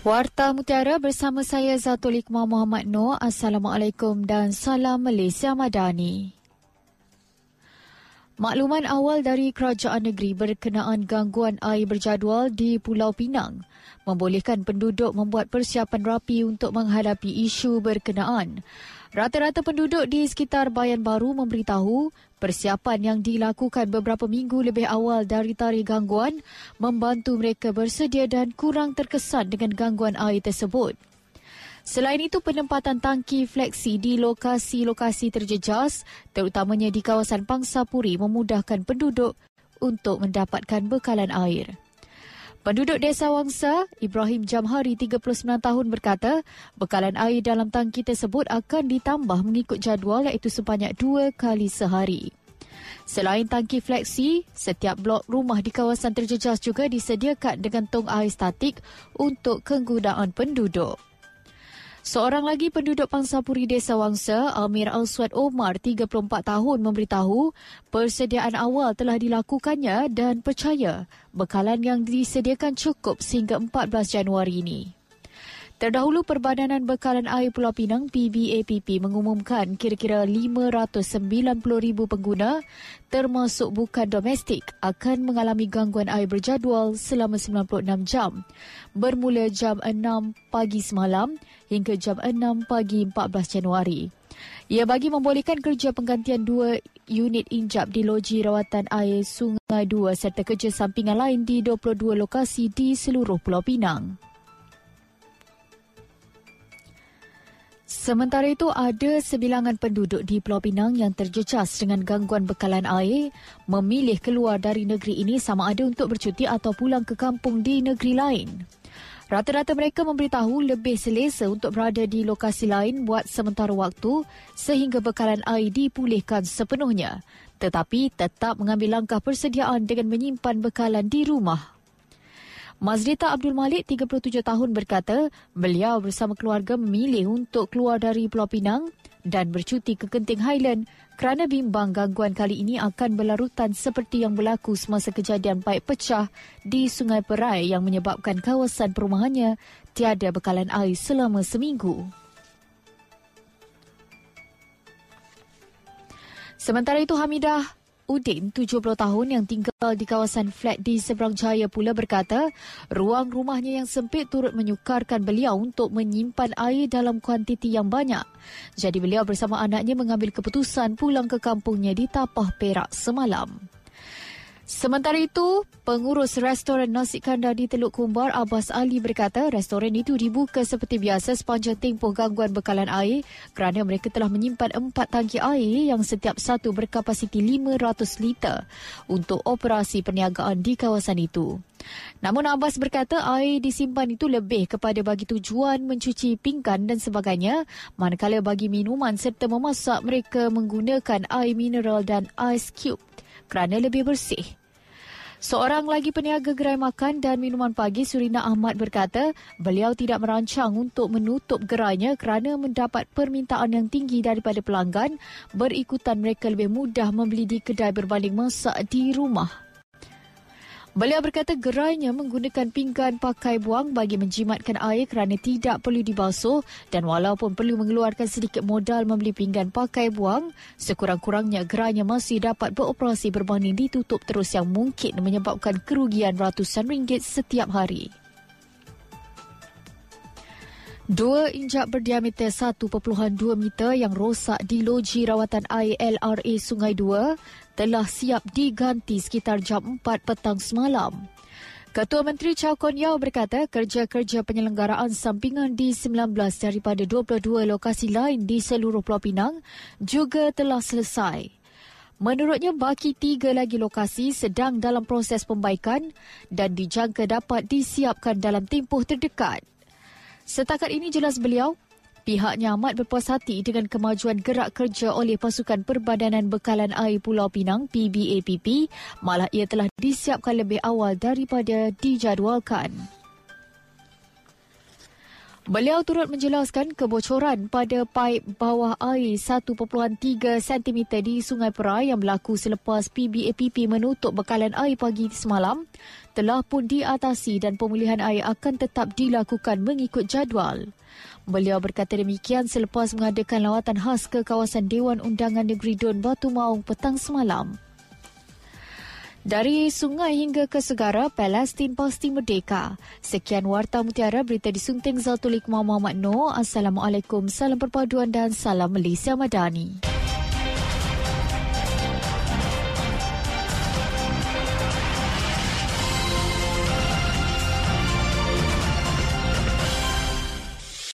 Warta Mutiara bersama saya Zatul Iqmah Muhammad Noor. Assalamualaikum dan salam Malaysia Madani. Makluman awal dari kerajaan negeri berkenaan gangguan air berjadual di Pulau Pinang membolehkan penduduk membuat persiapan rapi untuk menghadapi isu berkenaan. Rata-rata penduduk di sekitar Bayan Baru memberitahu persiapan yang dilakukan beberapa minggu lebih awal dari tarikh gangguan membantu mereka bersedia dan kurang terkesan dengan gangguan air tersebut. Selain itu, penempatan tangki fleksi di lokasi-lokasi terjejas, terutamanya di kawasan Pangsapuri memudahkan penduduk untuk mendapatkan bekalan air. Penduduk Desa Wangsa, Ibrahim Jamhari 39 tahun berkata, bekalan air dalam tangki tersebut akan ditambah mengikut jadual iaitu sebanyak dua kali sehari. Selain tangki fleksi, setiap blok rumah di kawasan terjejas juga disediakan dengan tong air statik untuk kegunaan penduduk. Seorang lagi penduduk Pangsapuri Desa Wangsa, Amir Al-Swad Omar, 34 tahun, memberitahu persediaan awal telah dilakukannya dan percaya bekalan yang disediakan cukup sehingga 14 Januari ini. Terdahulu Perbadanan Bekalan Air Pulau Pinang PBAPP mengumumkan kira-kira 590,000 pengguna termasuk bukan domestik akan mengalami gangguan air berjadual selama 96 jam bermula jam 6 pagi semalam hingga jam 6 pagi 14 Januari. Ia bagi membolehkan kerja penggantian dua unit injap di loji rawatan air Sungai Dua serta kerja sampingan lain di 22 lokasi di seluruh Pulau Pinang. Sementara itu, ada sebilangan penduduk di Pulau Pinang yang terjejas dengan gangguan bekalan air memilih keluar dari negeri ini sama ada untuk bercuti atau pulang ke kampung di negeri lain. Rata-rata mereka memberitahu lebih selesa untuk berada di lokasi lain buat sementara waktu sehingga bekalan air dipulihkan sepenuhnya tetapi tetap mengambil langkah persediaan dengan menyimpan bekalan di rumah. Mazrita Abdul Malik, 37 tahun berkata, beliau bersama keluarga memilih untuk keluar dari Pulau Pinang dan bercuti ke Genting Highland kerana bimbang gangguan kali ini akan berlarutan seperti yang berlaku semasa kejadian paip pecah di Sungai Perai yang menyebabkan kawasan perumahannya tiada bekalan air selama seminggu. Sementara itu Hamidah Udin, 70 tahun yang tinggal di kawasan flat di Seberang Jaya pula berkata, ruang rumahnya yang sempit turut menyukarkan beliau untuk menyimpan air dalam kuantiti yang banyak. Jadi beliau bersama anaknya mengambil keputusan pulang ke kampungnya di Tapah Perak semalam. Sementara itu, pengurus restoran nasi kandar di Teluk Kumbar, Abbas Ali berkata restoran itu dibuka seperti biasa sepanjang tempoh gangguan bekalan air kerana mereka telah menyimpan empat tangki air yang setiap satu berkapasiti 500 liter untuk operasi perniagaan di kawasan itu. Namun Abbas berkata air disimpan itu lebih kepada bagi tujuan mencuci pinggan dan sebagainya manakala bagi minuman serta memasak mereka menggunakan air mineral dan ice cube kerana lebih bersih. Seorang lagi peniaga gerai makan dan minuman pagi Surina Ahmad berkata beliau tidak merancang untuk menutup gerainya kerana mendapat permintaan yang tinggi daripada pelanggan berikutan mereka lebih mudah membeli di kedai berbanding masak di rumah. Beliau berkata gerainya menggunakan pinggan pakai buang bagi menjimatkan air kerana tidak perlu dibasuh dan walaupun perlu mengeluarkan sedikit modal membeli pinggan pakai buang, sekurang-kurangnya gerainya masih dapat beroperasi berbanding ditutup terus yang mungkin menyebabkan kerugian ratusan ringgit setiap hari. Dua injak berdiameter 1.2 meter yang rosak di loji rawatan air LRA Sungai Dua telah siap diganti sekitar jam 4 petang semalam. Ketua Menteri Chow Kon Yao berkata kerja-kerja penyelenggaraan sampingan di 19 daripada 22 lokasi lain di seluruh Pulau Pinang juga telah selesai. Menurutnya, baki tiga lagi lokasi sedang dalam proses pembaikan dan dijangka dapat disiapkan dalam tempoh terdekat. Setakat ini jelas beliau, pihaknya amat berpuas hati dengan kemajuan gerak kerja oleh pasukan Perbadanan Bekalan Air Pulau Pinang PBAPP, malah ia telah disiapkan lebih awal daripada dijadualkan. Beliau turut menjelaskan kebocoran pada paip bawah air 1.3 cm di Sungai Perai yang berlaku selepas PBAPP menutup bekalan air pagi semalam telah pun diatasi dan pemulihan air akan tetap dilakukan mengikut jadual. Beliau berkata demikian selepas mengadakan lawatan khas ke kawasan Dewan Undangan Negeri Dun Batu Maung petang semalam. Dari sungai hingga ke segara, Palestin pasti merdeka. Sekian Warta Mutiara, berita disunting Zatulik Muhammad Noor. Assalamualaikum, salam perpaduan dan salam Malaysia Madani.